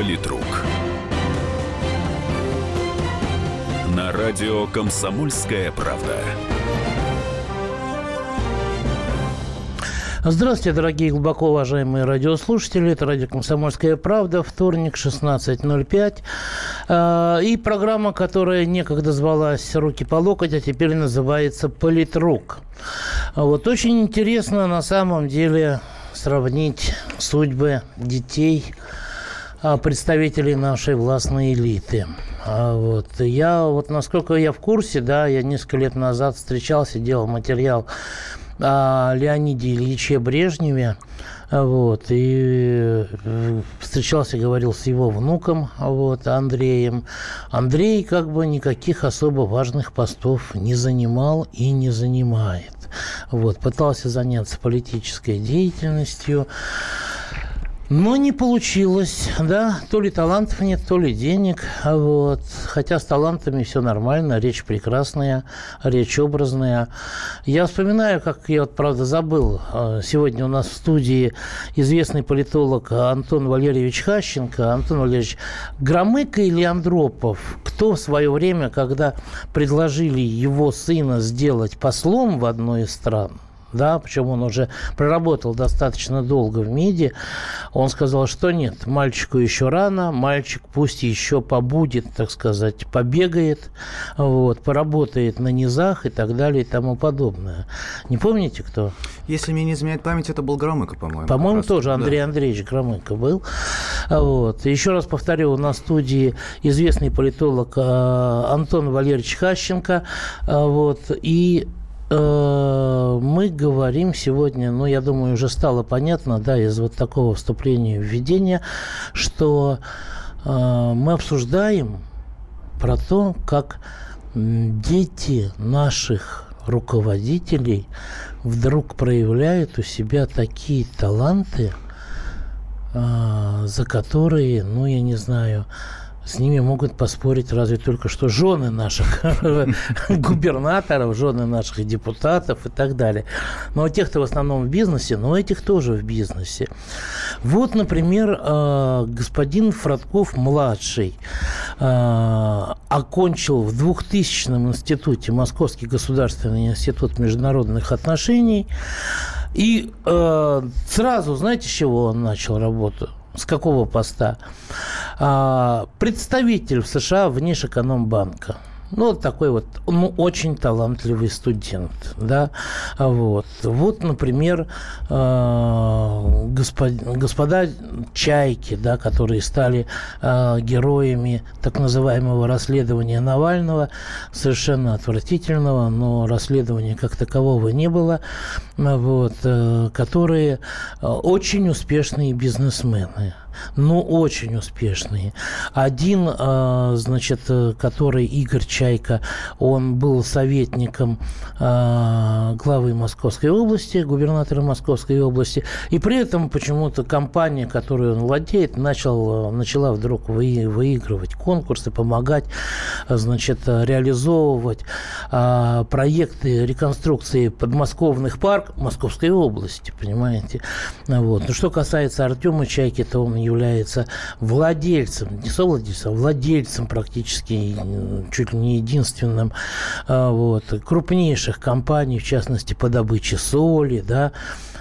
Политрук. На радио «Комсомольская правда». Здравствуйте, дорогие глубоко уважаемые радиослушатели. Это радио «Комсомольская правда», вторник, 16.05. А, и программа, которая некогда звалась «Руки по локоть», а теперь называется «Политрук». Вот очень интересно на самом деле сравнить судьбы детей а, представителей нашей властной элиты. А вот. Я вот, насколько я в курсе, да, я несколько лет назад встречался, делал материал о Леониде Ильиче Брежневе. Вот, и э, встречался, говорил с его внуком, вот, Андреем. Андрей как бы никаких особо важных постов не занимал и не занимает. Вот, пытался заняться политической деятельностью. Но не получилось, да, то ли талантов нет, то ли денег, вот. Хотя с талантами все нормально, речь прекрасная, речь образная. Я вспоминаю, как я вот, правда, забыл, а, сегодня у нас в студии известный политолог Антон Валерьевич Хащенко. Антон Валерьевич, Громыко или Андропов, кто в свое время, когда предложили его сына сделать послом в одной из стран, да, причем он уже проработал достаточно долго в МИДе, он сказал, что нет, мальчику еще рано, мальчик пусть еще побудет, так сказать, побегает, вот, поработает на низах и так далее и тому подобное. Не помните, кто? Если мне не изменяет память, это был Громыко, по-моему. По-моему, тоже Андрей да. Андреевич Громыко был. Вот. Еще раз повторю, на студии известный политолог э, Антон Валерьевич Хащенко. Э, вот, и мы говорим сегодня, ну, я думаю, уже стало понятно, да, из вот такого вступления введения, что э, мы обсуждаем про то, как дети наших руководителей вдруг проявляют у себя такие таланты, э, за которые, ну, я не знаю, с ними могут поспорить разве только что жены наших губернаторов, жены наших депутатов и так далее. Но тех-то в основном в бизнесе, но этих тоже в бизнесе. Вот, например, э, господин Фродков-младший э, окончил в 2000 институте Московский государственный институт международных отношений. И э, сразу, знаете, с чего он начал работу? С какого поста? А, представитель в США внешэкономбанка. Ну, такой вот, ну, очень талантливый студент, да, вот. Вот, например, э, господ, господа Чайки, да, которые стали э, героями так называемого расследования Навального, совершенно отвратительного, но расследования как такового не было, вот, э, которые очень успешные бизнесмены ну, очень успешные. Один, а, значит, который Игорь Чайка, он был советником а, главы Московской области, губернатора Московской области, и при этом почему-то компания, которую он владеет, начал, начала вдруг вы, выигрывать конкурсы, помогать, значит, реализовывать проекты реконструкции подмосковных парк Московской области, понимаете? Вот. Ну, что касается Артема Чайки, то он является владельцем, не совладельцем, а владельцем практически чуть ли не единственным а, вот, крупнейших компаний, в частности, по добыче соли, да,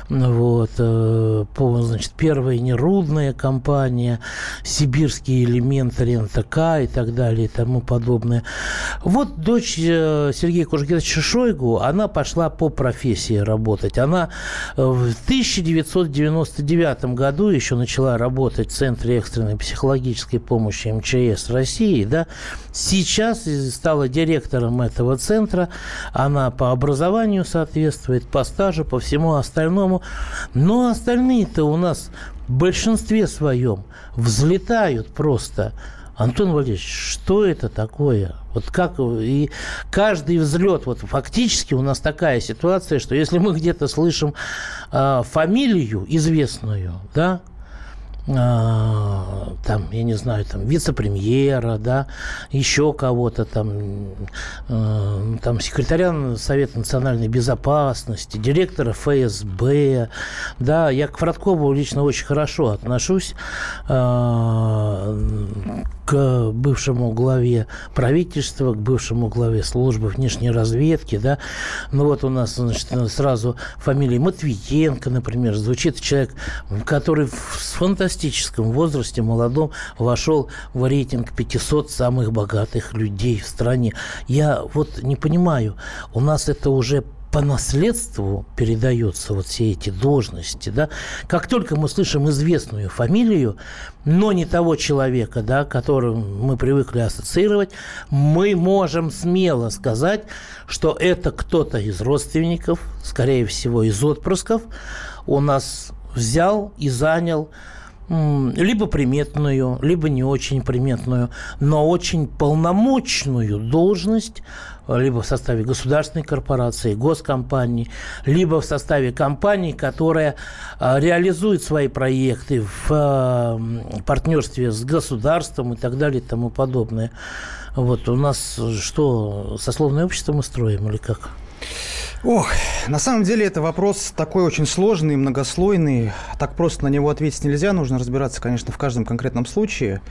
вот, э, по, значит, первая нерудная компания, сибирские элементы РЕНТК и так далее и тому подобное. Вот дочь э, Сергея Кужгиновича Шойгу, она пошла по профессии работать. Она э, в 1999 году еще начала работать в Центре экстренной психологической помощи МЧС России, да, сейчас стала директором этого центра, она по образованию соответствует, по стажу, по всему остальному, но остальные-то у нас в большинстве своем взлетают просто. Антон Валерьевич, что это такое? Вот как и каждый взлет, вот фактически у нас такая ситуация, что если мы где-то слышим э, фамилию известную, да, там, я не знаю, там, вице-премьера, да, еще кого-то там, э, там, секретаря Совета национальной безопасности, директора ФСБ, да, я к Фродкову лично очень хорошо отношусь, э, к бывшему главе правительства, к бывшему главе службы внешней разведки, да, ну вот у нас, значит, сразу фамилия Матвиенко, например, звучит человек, который в фантастическом возрасте, молодом, вошел в рейтинг 500 самых богатых людей в стране. Я вот не понимаю, у нас это уже по наследству передаются вот все эти должности, да, как только мы слышим известную фамилию, но не того человека, да, которым мы привыкли ассоциировать, мы можем смело сказать, что это кто-то из родственников, скорее всего, из отпрысков, у нас взял и занял либо приметную, либо не очень приметную, но очень полномочную должность либо в составе государственной корпорации, госкомпании, либо в составе компании, которая а, реализует свои проекты в а, партнерстве с государством и так далее и тому подобное. Вот у нас что, сословное общество мы строим или как? Ох, на самом деле это вопрос такой очень сложный, многослойный. Так просто на него ответить нельзя. Нужно разбираться, конечно, в каждом конкретном случае.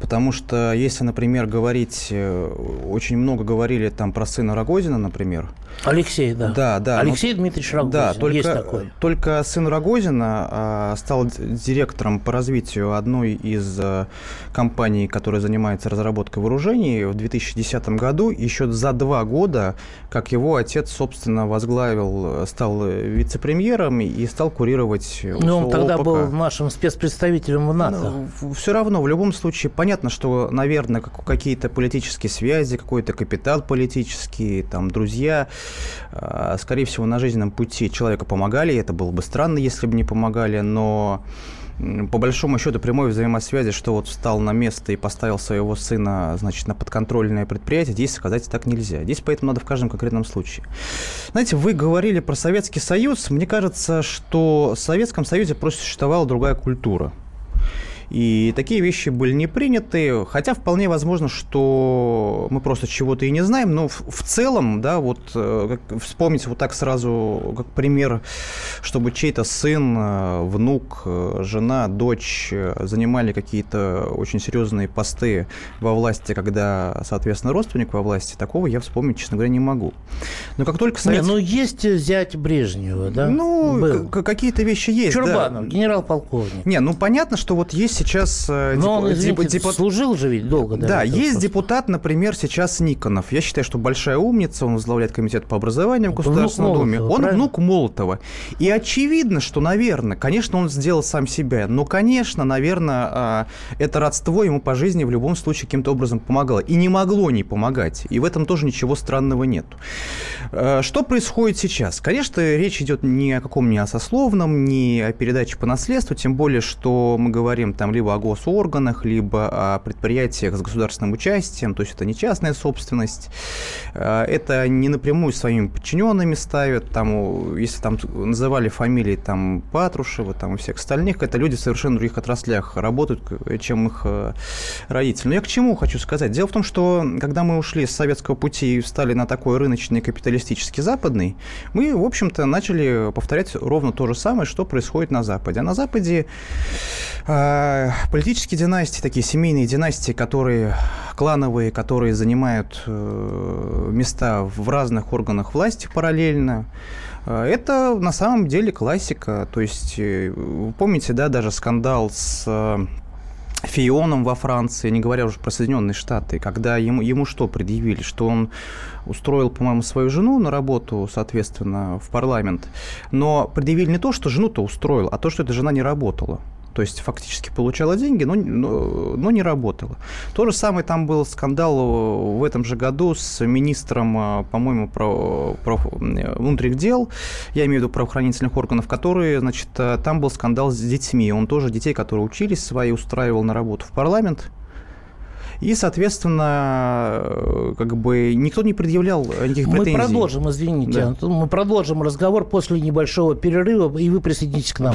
Потому что если, например, говорить... Э, очень много говорили там про сына Рогозина, например. Алексей, да. Да, да. Алексей но, Дмитриевич Рогозин. Да, только, есть такой. Только сын Рогозина а, стал директором по развитию одной из а, компаний, которая занимается разработкой вооружений в 2010 году. Еще за два года, как его отец, собственно, возглавил, стал вице-премьером и стал курировать Ну, он тогда ОПК. был нашим спецпредставителем в НАТО. Ну, все равно, в любом случае, понятно, что, наверное, какие-то политические связи, какой-то капитал политический, там, друзья, а, скорее всего, на жизненном пути человека помогали, это было бы странно, если бы не помогали, но по большому счету прямой взаимосвязи, что вот встал на место и поставил своего сына, значит, на подконтрольное предприятие, здесь сказать так нельзя. Здесь поэтому надо в каждом конкретном случае. Знаете, вы говорили про Советский Союз. Мне кажется, что в Советском Союзе просто существовала другая культура. И такие вещи были не приняты, хотя вполне возможно, что мы просто чего-то и не знаем, но в, в целом, да, вот э, как, вспомнить вот так сразу, как пример, чтобы чей-то сын, э, внук, э, жена, дочь занимали какие-то очень серьезные посты во власти, когда, соответственно, родственник во власти, такого я вспомнить, честно говоря, не могу. Но как только... Совет... Не, ну есть зять Брежнева, да? Ну, какие-то вещи есть, Чурбанов, да. генерал-полковник. Не, ну понятно, что вот есть сейчас... Э, Но он, извините, деп... служил же ведь долго. Да, да есть вопрос. депутат, например, сейчас Никонов. Я считаю, что большая умница, он возглавляет комитет по образованию в Государственной Думе. Молотова, он правильно? внук Молотова. И очевидно, что, наверное, конечно, он сделал сам себя, но, конечно, наверное, а, это родство ему по жизни в любом случае каким-то образом помогало. И не могло не помогать. И в этом тоже ничего странного нет. Э, что происходит сейчас? Конечно, речь идет ни о каком не о сословном, ни о передаче по наследству, тем более, что мы говорим там либо о госорганах, либо о предприятиях с государственным участием, то есть это не частная собственность, э, это не напрямую своими подчиненными ставят, там, если там называли фамилии там Патрушева там, и всех остальных, это люди в совершенно других отраслях работают, чем их э, родители. Но я к чему хочу сказать? Дело в том, что когда мы ушли с советского пути и встали на такой рыночный капиталистический западный, мы, в общем-то, начали повторять ровно то же самое, что происходит на Западе. А на Западе э, политические династии, такие семейные династии, которые клановые, которые занимают э, места в разных органах власти параллельно, э, это на самом деле классика. То есть, э, вы помните, да, даже скандал с Фионом во Франции, не говоря уже про Соединенные Штаты, когда ему, ему что предъявили? Что он устроил, по-моему, свою жену на работу, соответственно, в парламент. Но предъявили не то, что жену-то устроил, а то, что эта жена не работала. То есть фактически получала деньги, но, но, но не работала. То же самое там был скандал в этом же году с министром, а, по-моему, про, про внутренних дел, я имею в виду правоохранительных органов, которые, значит, а, там был скандал с детьми. Он тоже детей, которые учились свои, устраивал на работу в парламент. И, соответственно, как бы никто не предъявлял никаких мы претензий. Мы продолжим, извините, да. Мы продолжим разговор после небольшого перерыва, и вы присоединитесь к нам.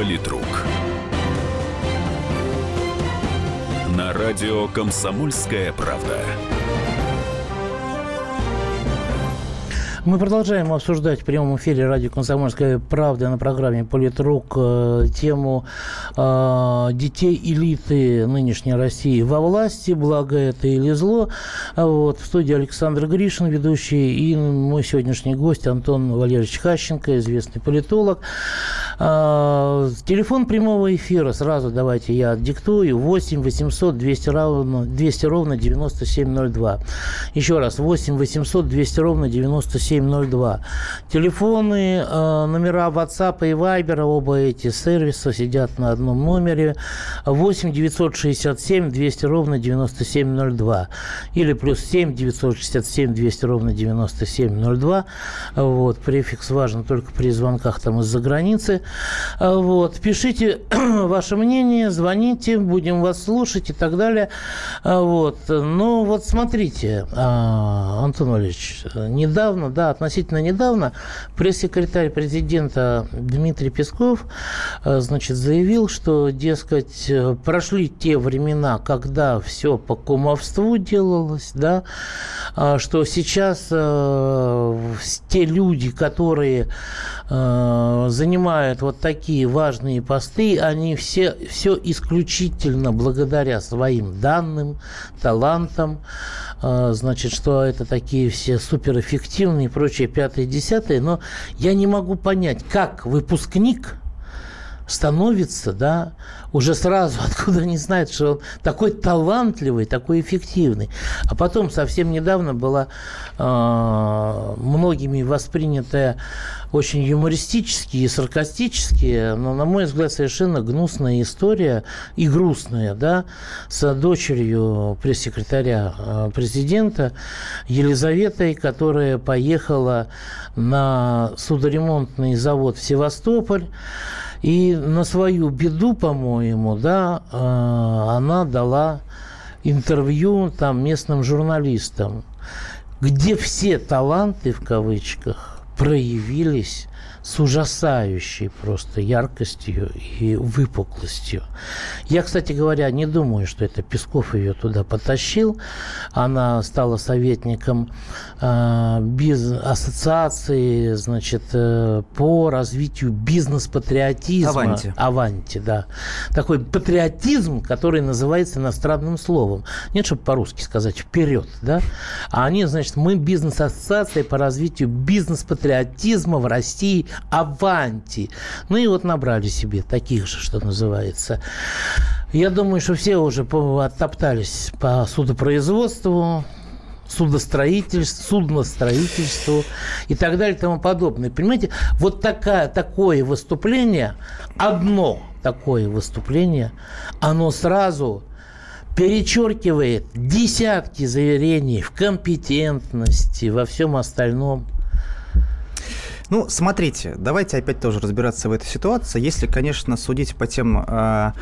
Политрук. На радио «Комсомольская правда». Мы продолжаем обсуждать в прямом эфире радио «Комсомольская правда» на программе «Политрук» э, тему э, детей элиты нынешней России во власти, благо это или зло. А вот, в студии Александр Гришин, ведущий, и мой сегодняшний гость Антон Валерьевич Хащенко, известный политолог. Э, телефон прямого эфира сразу давайте я диктую. 8 800 200 ровно, 200 ровно 9702. Еще раз, 8 800 200 ровно 9702. 7702. Телефоны, э, номера WhatsApp и Viber, оба эти сервиса сидят на одном номере. 8 967 200 ровно 9702. Или плюс 7 967 200 ровно 9702. Вот, префикс важен только при звонках там из-за границы. Вот, пишите ваше мнение, звоните, будем вас слушать и так далее. Вот, ну вот смотрите, а, Антон Валерьевич, недавно, да, относительно недавно пресс-секретарь президента Дмитрий Песков значит, заявил, что, дескать, прошли те времена, когда все по кумовству делалось, да, а что сейчас те люди, которые э, занимают вот такие важные посты, они все, все исключительно благодаря своим данным, талантам, э, значит, что это такие все суперэффективные прочее, пятое, десятое, но я не могу понять, как выпускник становится, да, уже сразу, откуда не знает, что он такой талантливый, такой эффективный. А потом совсем недавно была э, многими воспринятая очень юмористически и саркастически, но, на мой взгляд, совершенно гнусная история и грустная, да, с дочерью пресс-секретаря э, президента Елизаветой, которая поехала на судоремонтный завод в Севастополь, и на свою беду, по-моему, да, э, она дала интервью там местным журналистам, где все таланты в кавычках проявились с ужасающей просто яркостью и выпуклостью. Я, кстати говоря, не думаю, что это Песков ее туда потащил. Она стала советником э, биз ассоциации, значит, э, по развитию бизнес-патриотизма. Аванти. Аванти, да. Такой патриотизм, который называется иностранным словом. Нет, чтобы по-русски сказать вперед, да. А они, значит, мы бизнес-ассоциация по развитию бизнес-патриотизма в России Аванти. Ну и вот набрали себе таких же, что называется. Я думаю, что все уже оттоптались по судопроизводству, судостроительству, судностроительству и так далее и тому подобное. Понимаете, вот такая, такое выступление, одно такое выступление, оно сразу перечеркивает десятки заверений в компетентности, во всем остальном – ну, смотрите, давайте опять тоже разбираться в этой ситуации. Если, конечно, судить по тем э,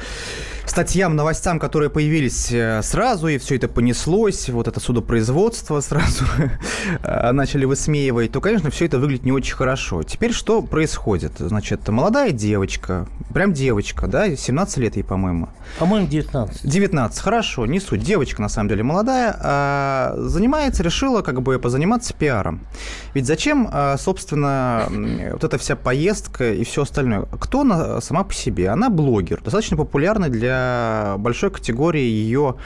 статьям, новостям, которые появились э, сразу, и все это понеслось, вот это судопроизводство сразу э, начали высмеивать, то, конечно, все это выглядит не очень хорошо. Теперь что происходит? Значит, молодая девочка, прям девочка, да, 17 лет ей, по-моему. По-моему, 19. 19, хорошо, не суть. Девочка, на самом деле, молодая, а занимается, решила как бы позаниматься пиаром. Ведь зачем, а, вот эта вся поездка и все остальное. Кто она сама по себе? Она блогер, достаточно популярный для большой категории ее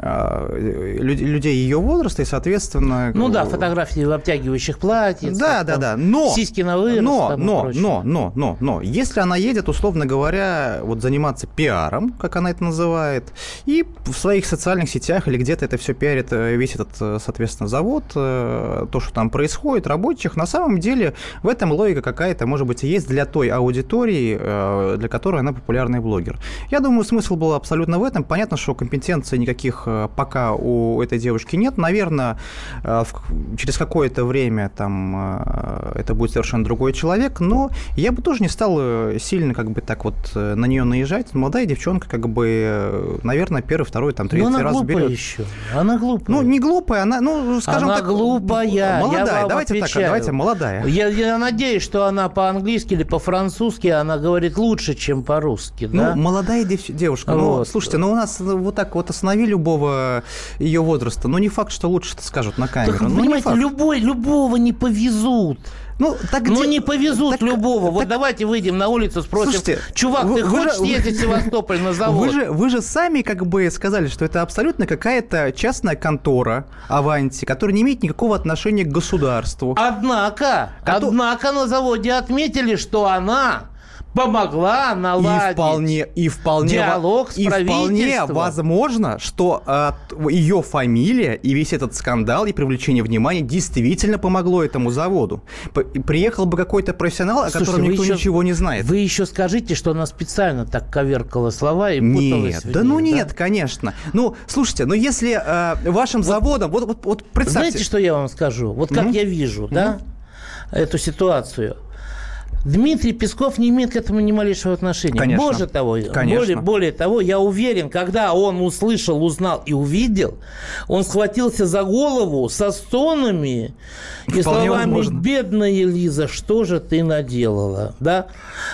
людей ее возраста, и, соответственно... Ну да, фотографии в обтягивающих платьях. Да, да, да, но... Сиськи на вырост. Но, но, но, но, но, но, если она едет, условно говоря, вот заниматься пиаром, как она это называет, и в своих социальных сетях или где-то это все пиарит весь этот, соответственно, завод, то, что там происходит, рабочих, на самом деле в этом логика какая-то, может быть, и есть для той аудитории, для которой она популярный блогер. Я думаю, смысл был абсолютно в этом. Понятно, что компетенции никаких э, пока у этой девушки нет. Наверное, э, через какое-то время там э, это будет совершенно другой человек, но я бы тоже не стал сильно как бы так вот на нее наезжать. Молодая девчонка, как бы, наверное, первый, второй, там, третий но она раз берет. еще. Она глупая. Ну, не глупая, она, ну, скажем она так... глупая. Молодая, давайте отвечаю. так, давайте молодая. Я, я надеюсь, что она по-английски или по-французски она говорит лучше, чем по-русски, ну, да? молодая дев- девушка. Ну, вот. Ну, слушайте, ну у нас вот так вот останови любого ее возраста. Ну, не факт, что лучше это скажут на камеру. Так, ну, понимаете, любой, любого не повезут. Ну, так ну де... не повезут так, любого. Так... Вот давайте выйдем на улицу, спросим, Слушайте, чувак, вы, ты вы хочешь же, съездить в Севастополь на завод? Вы же, вы же сами как бы сказали, что это абсолютно какая-то частная контора Аванти, которая не имеет никакого отношения к государству. Однако, Кото... однако на заводе отметили, что она помогла наладить и вполне, и вполне, диалог с и вполне возможно, что э, ее фамилия и весь этот скандал и привлечение внимания действительно помогло этому заводу. Приехал бы какой-то профессионал, о котором никто еще, ничего не знает. Вы еще скажите, что она специально так коверкала слова и путалась Нет, да ну да? нет, конечно. Ну, слушайте, но если э, вашим вот, заводом... Вот, вот, вот представьте... Знаете, что я вам скажу? Вот как mm-hmm. я вижу, mm-hmm. да, эту ситуацию – Дмитрий Песков не имеет к этому ни малейшего отношения. Конечно. Более того, Конечно. Более, более того, я уверен, когда он услышал, узнал и увидел, он схватился за голову со стонами и Вполне словами возможно. «Бедная Лиза, что же ты наделала?» да?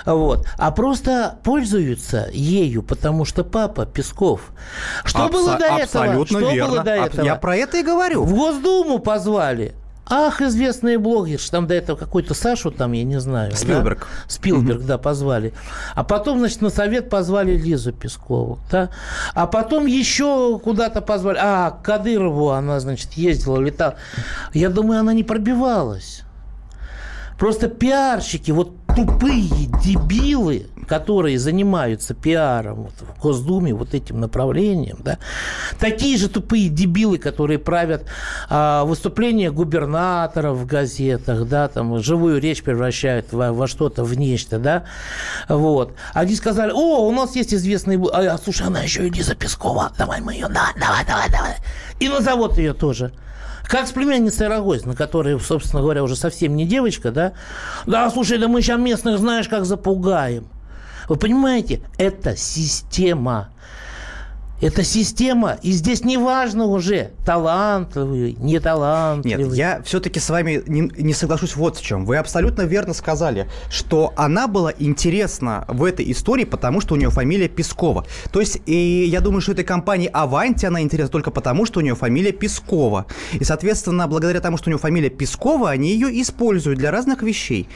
вот. А просто пользуются ею, потому что папа Песков. Что Абсо- было до этого? Абсолютно что верно. Было до этого? Я про это и говорю. В Госдуму позвали. Ах, известные блогеры, там до этого какой-то Сашу там, я не знаю. Спилберг. Да? Спилберг, mm-hmm. да, позвали. А потом, значит, на совет позвали Лизу Пескову, да. А потом еще куда-то позвали. А, Кадырову она, значит, ездила, летала. Я думаю, она не пробивалась. Просто пиарщики, вот тупые дебилы, которые занимаются пиаром вот, в Госдуме, вот этим направлением, да, такие же тупые дебилы, которые правят а, выступления губернаторов в газетах, да, там живую речь превращают во, во что-то, в нечто, да, вот. Они сказали, о, у нас есть известный, а, слушай, она еще и Лиза Пескова, давай мы ее, давай, давай, давай, давай. И на завод ее тоже. Как с племянницей Рогозина, которая, собственно говоря, уже совсем не девочка, да? Да, слушай, да мы сейчас местных, знаешь, как запугаем. Вы понимаете, это система. Это система, и здесь не важно уже, талантливый, не талантливый. Нет, я все-таки с вами не, не соглашусь вот в чем. Вы абсолютно верно сказали, что она была интересна в этой истории, потому что у нее фамилия Пескова. То есть, и я думаю, что этой компании Аванти она интересна только потому, что у нее фамилия Пескова. И, соответственно, благодаря тому, что у нее фамилия Пескова, они ее используют для разных вещей.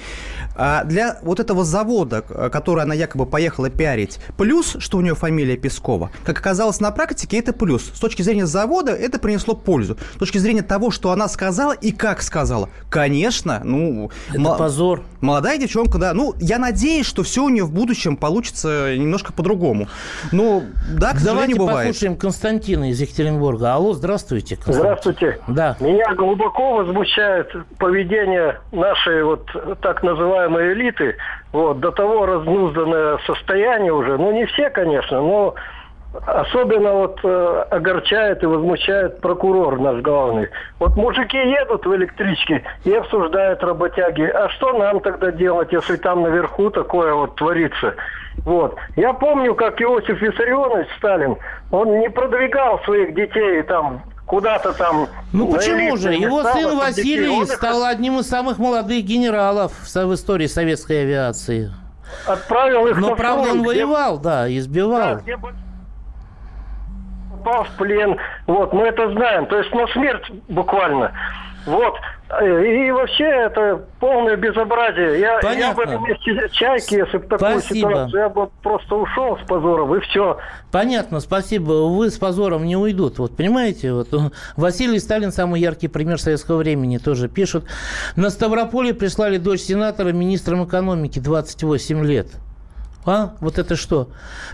А для вот этого завода, который она якобы поехала пиарить, плюс, что у нее фамилия Пескова, как оказалось, на практике это плюс. С точки зрения завода это принесло пользу. С точки зрения того, что она сказала и как сказала, конечно, ну... Это м- позор. Молодая девчонка, да. Ну, я надеюсь, что все у нее в будущем получится немножко по-другому. Но, да, к Давайте бывает. послушаем Константина из Екатеринбурга. Алло, здравствуйте. Константин. Здравствуйте. Да. Меня глубоко возмущает поведение нашей вот так называемой элиты. Вот, до того разнузданное состояние уже. Ну, не все, конечно, но Особенно вот э, огорчает и возмущает прокурор наш главный. Вот мужики едут в электричке и обсуждают работяги. А что нам тогда делать, если там наверху такое вот творится? Вот. Я помню, как Иосиф Виссарионович Сталин, он не продвигал своих детей там куда-то там. Ну почему же? Его сын Василий стал одним из самых молодых генералов в истории советской авиации. Отправил их Но, правда, он воевал, да, избивал. Да, где попал в плен, Вот, мы это знаем. То есть на смерть буквально. Вот. И вообще это полное безобразие. Я, я бы на месте чайки, если бы такую спасибо. ситуацию, я бы просто ушел с позором, и все. Понятно, спасибо. Вы с позором не уйдут. Вот понимаете, вот Василий Сталин самый яркий пример советского времени тоже пишут. На Ставрополе прислали дочь сенатора министром экономики 28 лет. А? Вот это что?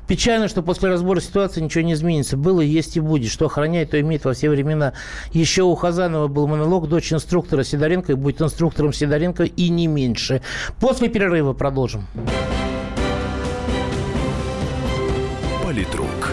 Печально, что после разбора ситуации ничего не изменится. Было, есть и будет. Что охраняет, то имеет во все времена. Еще у Хазанова был монолог «Дочь инструктора Сидоренко» и будет инструктором Сидоренко и не меньше. После перерыва продолжим. Политрук.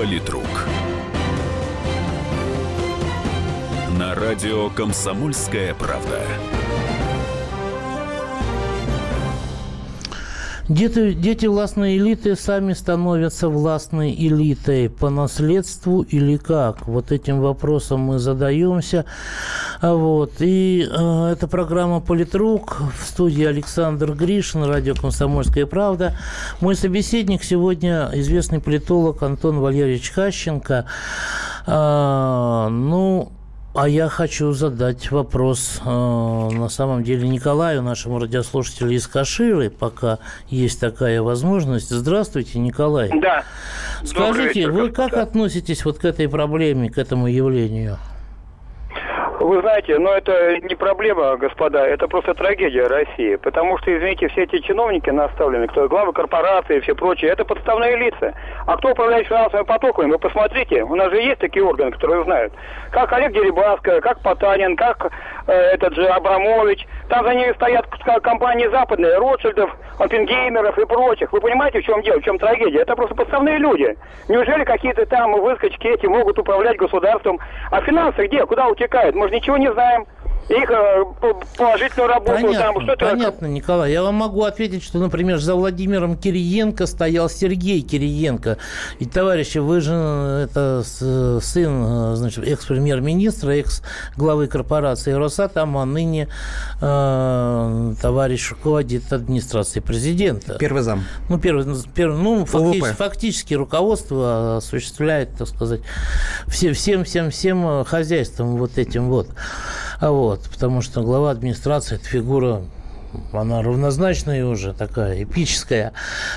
Политрук. На радио «Комсомольская правда». Дети, дети властной элиты сами становятся властной элитой по наследству или как? Вот этим вопросом мы задаемся. Вот. И э, это программа «Политрук» в студии Александр Гришин, радио «Комсомольская правда». Мой собеседник сегодня известный политолог Антон Валерьевич Хащенко. Э, ну, а я хочу задать вопрос э, на самом деле Николаю, нашему радиослушателю из Каширы, пока есть такая возможность. Здравствуйте, Николай. Да. Скажите, вечер, вы как относитесь вот к этой проблеме, к этому явлению? Вы знаете, но это не проблема, господа, это просто трагедия России. Потому что, извините, все эти чиновники наставлены, кто главы корпорации и все прочие, это подставные лица. А кто управляет финансовыми потоками, вы посмотрите, у нас же есть такие органы, которые знают. Как Олег Дерибаска, как Потанин, как э, этот же Абрамович. Там за ними стоят компании западные, Ротшильдов, Оппенгеймеров и прочих. Вы понимаете, в чем дело, в чем трагедия? Это просто подставные люди. Неужели какие-то там выскочки эти могут управлять государством? А финансы где? Куда утекают? Мы же ничего не знаем их э, положительную работу. Понятно, там, что понятно, Николай. Я вам могу ответить, что, например, за Владимиром Кириенко стоял Сергей Кириенко. И, товарищи, вы же это сын, значит, экс-премьер-министра, экс-главы корпорации Росатом, а ныне э, товарищ руководит администрацией президента. Первый зам. Ну, первый, первый ну, фактически, фактически руководство осуществляет, так сказать, все, всем, всем, всем хозяйством вот этим вот. А вот, потому что глава администрации – это фигура она равнозначная уже, такая эпическая.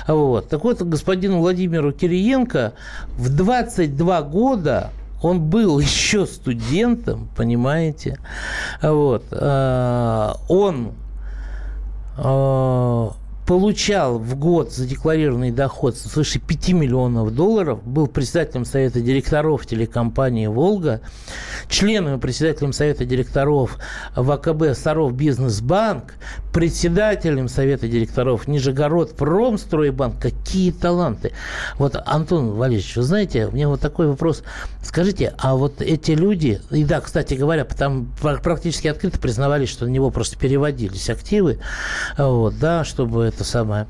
Вот. Так вот, господину Владимиру Кириенко в 22 года он был еще студентом, понимаете? Вот. А, он а, получал в год задекларированный доход свыше 5 миллионов долларов, был председателем совета директоров телекомпании «Волга», членом и председателем совета директоров ВКБ «Саров Бизнесбанк», председателем совета директоров Нижегород Промстройбанк. Какие таланты! Вот, Антон Валерьевич, вы знаете, у меня вот такой вопрос. Скажите, а вот эти люди, и да, кстати говоря, там практически открыто признавались, что на него просто переводились активы, вот, да, чтобы это самое,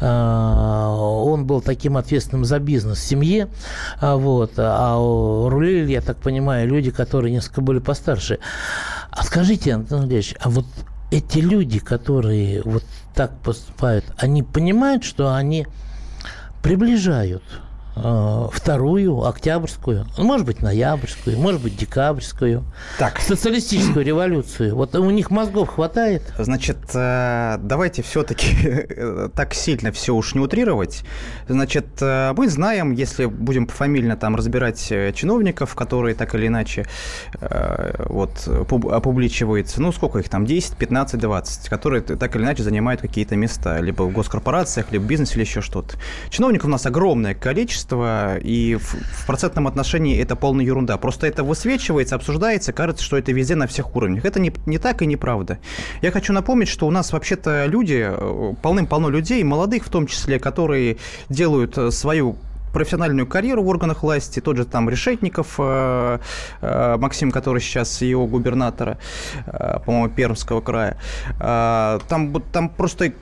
а, он был таким ответственным за бизнес в семье, а, вот, а рулили, я так понимаю, люди, которые несколько были постарше. А скажите, Антон Андреевич, а вот эти люди, которые вот так поступают, они понимают, что они приближают вторую, октябрьскую, ну, может быть, ноябрьскую, может быть, декабрьскую, так. социалистическую революцию. Вот у них мозгов хватает? Значит, э, давайте все-таки так сильно все уж не утрировать. Значит, э, мы знаем, если будем пофамильно там разбирать чиновников, которые так или иначе вот опубличиваются, ну, сколько их там, 10, 15, 20, которые так или иначе занимают какие-то места, либо в госкорпорациях, либо в бизнесе, или еще что-то. Чиновников у нас огромное количество, количество, и в, в процентном отношении это полная ерунда. Просто это высвечивается, обсуждается, кажется, что это везде на всех уровнях. Это не, не так и неправда. Я хочу напомнить, что у нас вообще-то люди, э, полным-полно людей, молодых в том числе, которые делают э, свою профессиональную карьеру в органах власти, тот же там Решетников, э, Максим, который сейчас его губернатора, э, по-моему, Пермского края, там, там просто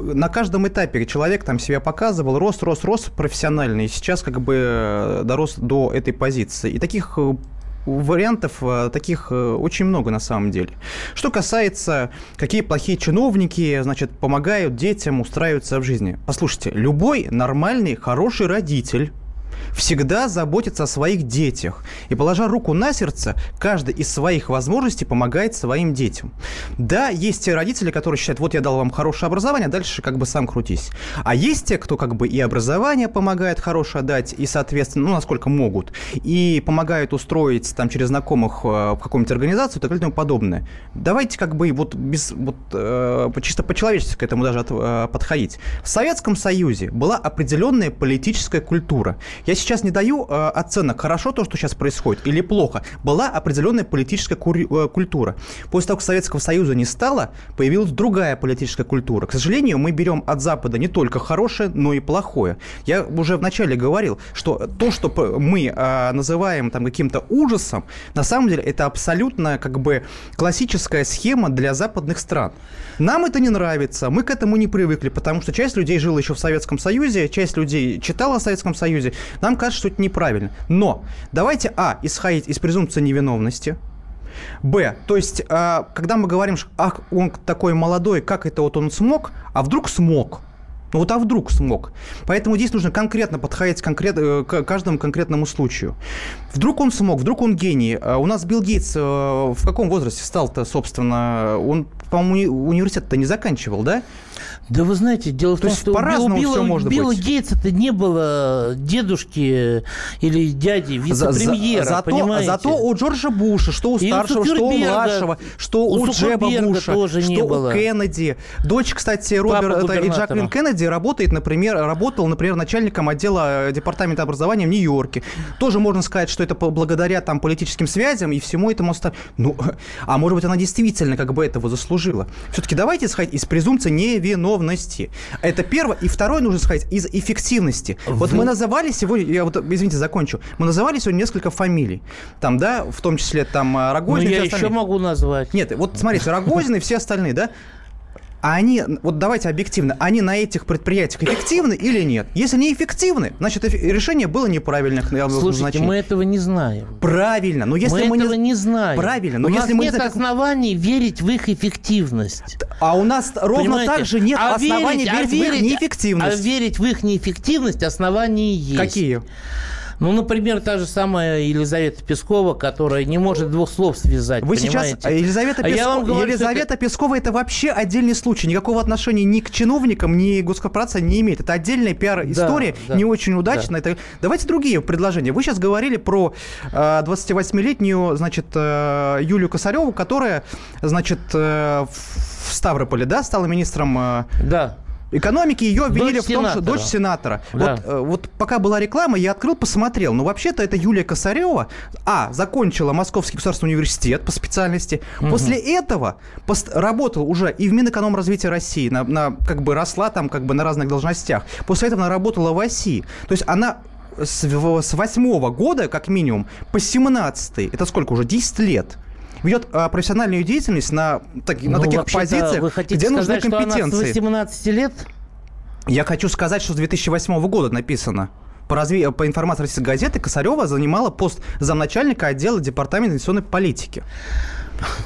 на каждом этапе человек там себя показывал, рос, рос, рос профессиональный, и сейчас как бы дорос до этой позиции. И таких вариантов э, таких э, очень много на самом деле. Что касается, какие плохие чиновники, значит, помогают детям устраиваться в жизни. Послушайте, любой нормальный, хороший родитель всегда заботится о своих детях. И, положа руку на сердце, каждый из своих возможностей помогает своим детям. Да, есть те родители, которые считают, вот я дал вам хорошее образование, а дальше как бы сам крутись. А есть те, кто как бы и образование помогает хорошее дать, и, соответственно, ну, насколько могут, и помогают устроить там через знакомых э, в какую-нибудь организацию и так далее и тому подобное. Давайте как бы вот, без, вот э, чисто по-человечески к этому даже от, э, подходить. В Советском Союзе была определенная политическая культура. Я сейчас не даю э, оценок, хорошо то, что сейчас происходит, или плохо. Была определенная политическая э, культура. После того, как Советского Союза не стало, появилась другая политическая культура. К сожалению, мы берем от Запада не только хорошее, но и плохое. Я уже вначале говорил, что то, что мы э, называем там каким-то ужасом, на самом деле это абсолютно как бы классическая схема для западных стран. Нам это не нравится, мы к этому не привыкли, потому что часть людей жила еще в Советском Союзе, часть людей читала о Советском Союзе. Нам кажется, что это неправильно. Но давайте, а, исходить из презумпции невиновности, Б. То есть, а, когда мы говорим, что ах, он такой молодой, как это вот он смог, а вдруг смог? Ну вот а вдруг смог? Поэтому здесь нужно конкретно подходить конкрет, э, к каждому конкретному случаю. Вдруг он смог, вдруг он гений. А у нас Билл Гейтс э, в каком возрасте стал-то, собственно? Он, по-моему, университет-то не заканчивал, да? Да вы знаете, дело в том, что у Билла, можно Билла Гейтса-то не было дедушки или дяди вице-премьера, за, за? Зато, зато у Джорджа Буша, что у и старшего, что у младшего, что у, у Джеба Буша, тоже что было. у Кеннеди. Дочь, кстати, Роберта и Джаклин Кеннеди работает, например, работал, например, начальником отдела департамента образования в Нью-Йорке. Тоже можно сказать, что это благодаря там политическим связям и всему этому остальному. Ну, а может быть, она действительно как бы этого заслужила. Все-таки давайте исходить из презумпции невиновности готовности. Это первое. И второе нужно сказать, из эффективности. Вы... Вот мы называли сегодня, я вот, извините, закончу, мы называли сегодня несколько фамилий. Там, да, в том числе там э, Рогозин. Ну, я еще могу назвать. Нет, вот смотрите, Рогозин и все остальные, да, а они, вот давайте объективно, они на этих предприятиях эффективны или нет? Если не эффективны, значит, решение было неправильное. Слушайте, мы этого не знаем. Правильно, но если мы, мы этого не... не знаем. Правильно, но у если нас мы нет не... оснований верить в их эффективность. А у нас ровно Понимаете? так же нет а оснований верить, верить, а верить в их неэффективность. А верить в их неэффективность основания есть. Какие? Ну, например, та же самая Елизавета Пескова, которая не может двух слов связать. Вы понимаете? сейчас Елизавета, а Пескова, я вам говорю, Елизавета это... Пескова это вообще отдельный случай. Никакого отношения ни к чиновникам, ни к госкорпорации не имеет. Это отдельная пиар-история, да, да, не очень удачная. Да. Это... Давайте другие предложения. Вы сейчас говорили про э, 28-летнюю, значит, э, Юлию Косареву, которая, значит, э, в Ставрополе, да, стала министром... Э, да экономики ее обвинили дочь в том, что дочь сенатора. Да. Вот, э, вот пока была реклама, я открыл, посмотрел. Ну, вообще-то это Юлия Косарева, а, закончила Московский государственный университет по специальности. Угу. После этого пост- работал уже и в Минэкономразвития России, на, на, как бы росла там как бы на разных должностях. После этого она работала в России. То есть она с, с 8 года, как минимум, по 17 это сколько уже, 10 лет – ведет а, профессиональную деятельность на, так, ну, на таких позициях, вы хотите где сказать, нужны компетенции. Что она с 18 лет? Я хочу сказать, что с 2008 года написано. По, разви... по информации российской газеты, Косарева занимала пост замначальника отдела департамента инвестиционной политики.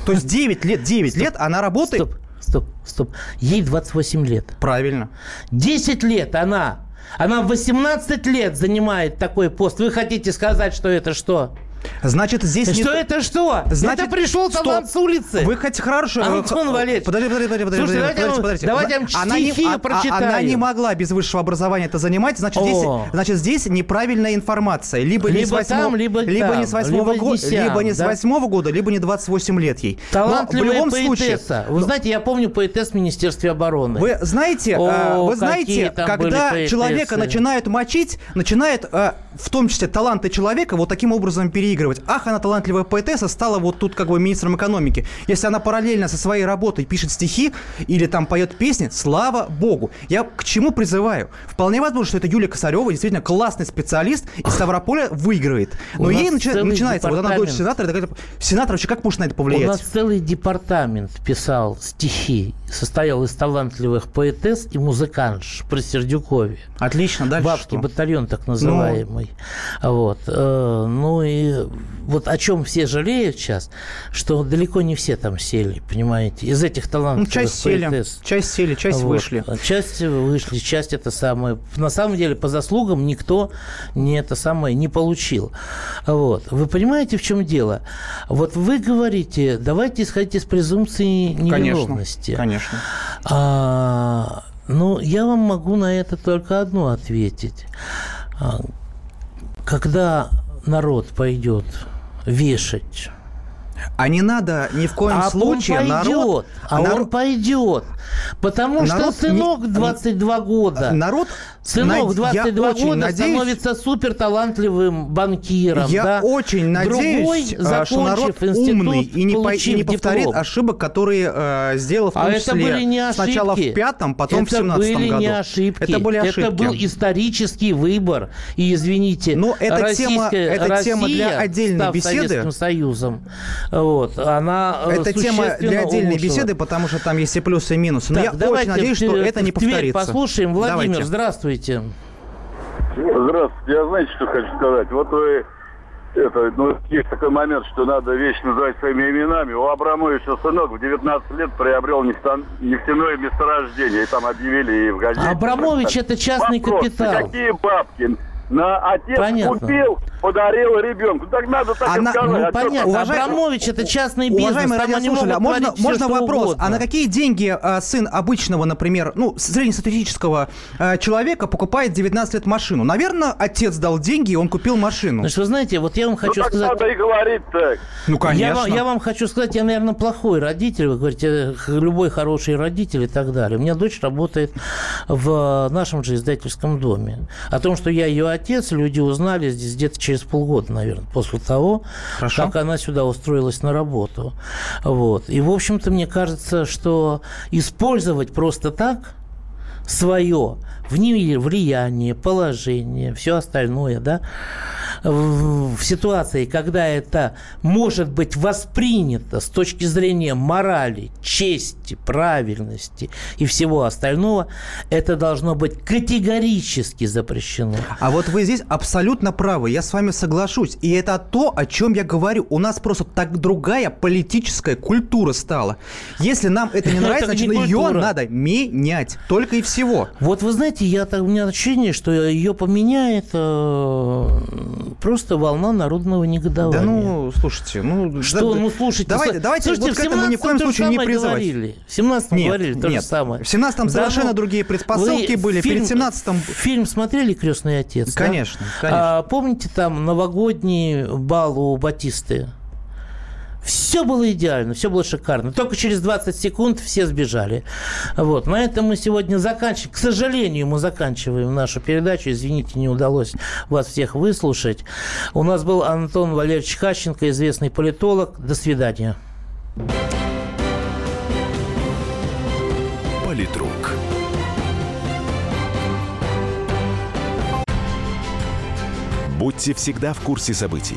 То есть 9 лет, 9 стоп, лет она работает... Стоп, стоп, стоп. Ей 28 лет. Правильно. 10 лет она. Она в 18 лет занимает такой пост. Вы хотите сказать, что это что? Значит, здесь Что не... это что? Значит, это пришел талант с улицы. Вы хоть хорошо... Антон Валерьевич. Подожди, подожди, подожди. подожди Слушайте, подожди, давайте, подожди, давайте я она стихи не, прочитаю. Она не могла без высшего образования это занимать. Значит, здесь, значит, здесь неправильная информация. Либо, либо не с 8, там, либо, либо там, не с 8 либо, го, либо не да? с 8 года, либо не 28 лет ей. Талантливая в любом поэтесса. Случае, Вы знаете, я помню поэтесс в Министерстве обороны. Вы знаете, О, вы знаете когда человека начинают мочить, начинает в том числе таланты человека вот таким образом переигрывать. Ах, она талантливая поэтесса, стала вот тут как бы министром экономики. Если она параллельно со своей работой пишет стихи или там поет песни, слава богу. Я к чему призываю? Вполне возможно, что это Юлия Косарева действительно классный специалист из Ставрополя выиграет. Но ей начи- начинается, вот она дочь сенатора, сенатор вообще как может на это повлиять? У нас целый департамент писал стихи, состоял из талантливых поэтесс и музыкантш при Сердюкове. Отлично, дальше Бабский что? батальон так называемый. Ну... Вот. Э, ну и вот о чем все жалеют сейчас, что далеко не все там сели, понимаете, из этих талантов. Ну, часть сели, часть сели, часть вот. вышли. Часть вышли, часть это самое. На самом деле, по заслугам никто не это самое не получил. Вот. Вы понимаете, в чем дело? Вот вы говорите, давайте исходить из презумпции невиновности. Конечно, конечно. А, ну, я вам могу на это только одно ответить. А, когда народ пойдет вешать а не надо ни в коем а случае он пойдет, народ... А народ, он пойдет. Потому народ что сынок не, 22 года. Народ Сынок 22 года надеюсь, становится супер талантливым банкиром. Я да? очень надеюсь, Другой, а, что народ умный и не, по, и не повторит диплом. ошибок, которые э, сделал в том а числе это были не ошибки. сначала в пятом, потом это в семнадцатом были году. Не ошибки. Это были ошибки. Это был исторический выбор. И извините, Но эта тема, это Россия, тема для отдельной беседы. Советским Союзом, вот, она э, Это тема для отдельной улучшила. беседы, потому что там есть и плюсы, и минусы. Но так, я очень надеюсь, что это не повторится. послушаем. Владимир, давайте. здравствуйте. Здравствуйте. Я знаете, что хочу сказать? Вот вы это, ну, есть такой момент, что надо вещи называть своими именами. У Абрамовича сынок в 19 лет приобрел нефтяное месторождение. И там объявили и в газете. Абрамович – это частный Вопрос, капитал. Какие бабки? На отец Понятно. купил, подарил ребенку. Так надо так Она, и сказать. Ну, а понятно. Уважай... Абрамович это частный бизнес. Уважаемые могут а можно, все, можно вопрос? Угодно. А на какие деньги а, сын обычного, например, ну, среднестатистического а, человека покупает 19 лет машину? Наверное, отец дал деньги, и он купил машину. Значит, вы знаете, вот я вам хочу ну, сказать... надо и говорить так. Ну, конечно. Я вам, я вам хочу сказать, я, наверное, плохой родитель. Вы говорите, любой хороший родитель и так далее. У меня дочь работает в нашем же издательском доме. О том, что я ее отец, люди узнали здесь где-то через полгода, наверное, после того, Хорошо. как она сюда устроилась на работу. Вот. И, в общем-то, мне кажется, что использовать просто так свое влияние, положение, все остальное, да, в ситуации, когда это может быть воспринято с точки зрения морали, чести, правильности и всего остального, это должно быть категорически запрещено. А вот вы здесь абсолютно правы, я с вами соглашусь. И это то, о чем я говорю. У нас просто так другая политическая культура стала. Если нам это не нравится, значит, ее надо менять. Только и всего. Вот вы знаете, я, у меня ощущение, что ее поменяет э, просто волна народного негодования. Да ну, слушайте, ну... Что, да, ну, слушайте... Давайте, давайте слушайте, вот к этому ни в коем случае не призывать. Говорили. В 17-м нет, говорили то нет. же самое. В 17-м да, совершенно ну, другие предпосылки были. Фильм, Перед 17-м... Фильм смотрели «Крестный отец»? Конечно, да? конечно. А, помните там новогодний бал у Батисты? Все было идеально, все было шикарно. Только через 20 секунд все сбежали. Вот. На этом мы сегодня заканчиваем. К сожалению, мы заканчиваем нашу передачу. Извините, не удалось вас всех выслушать. У нас был Антон Валерьевич Хащенко, известный политолог. До свидания. Политрук. Будьте всегда в курсе событий.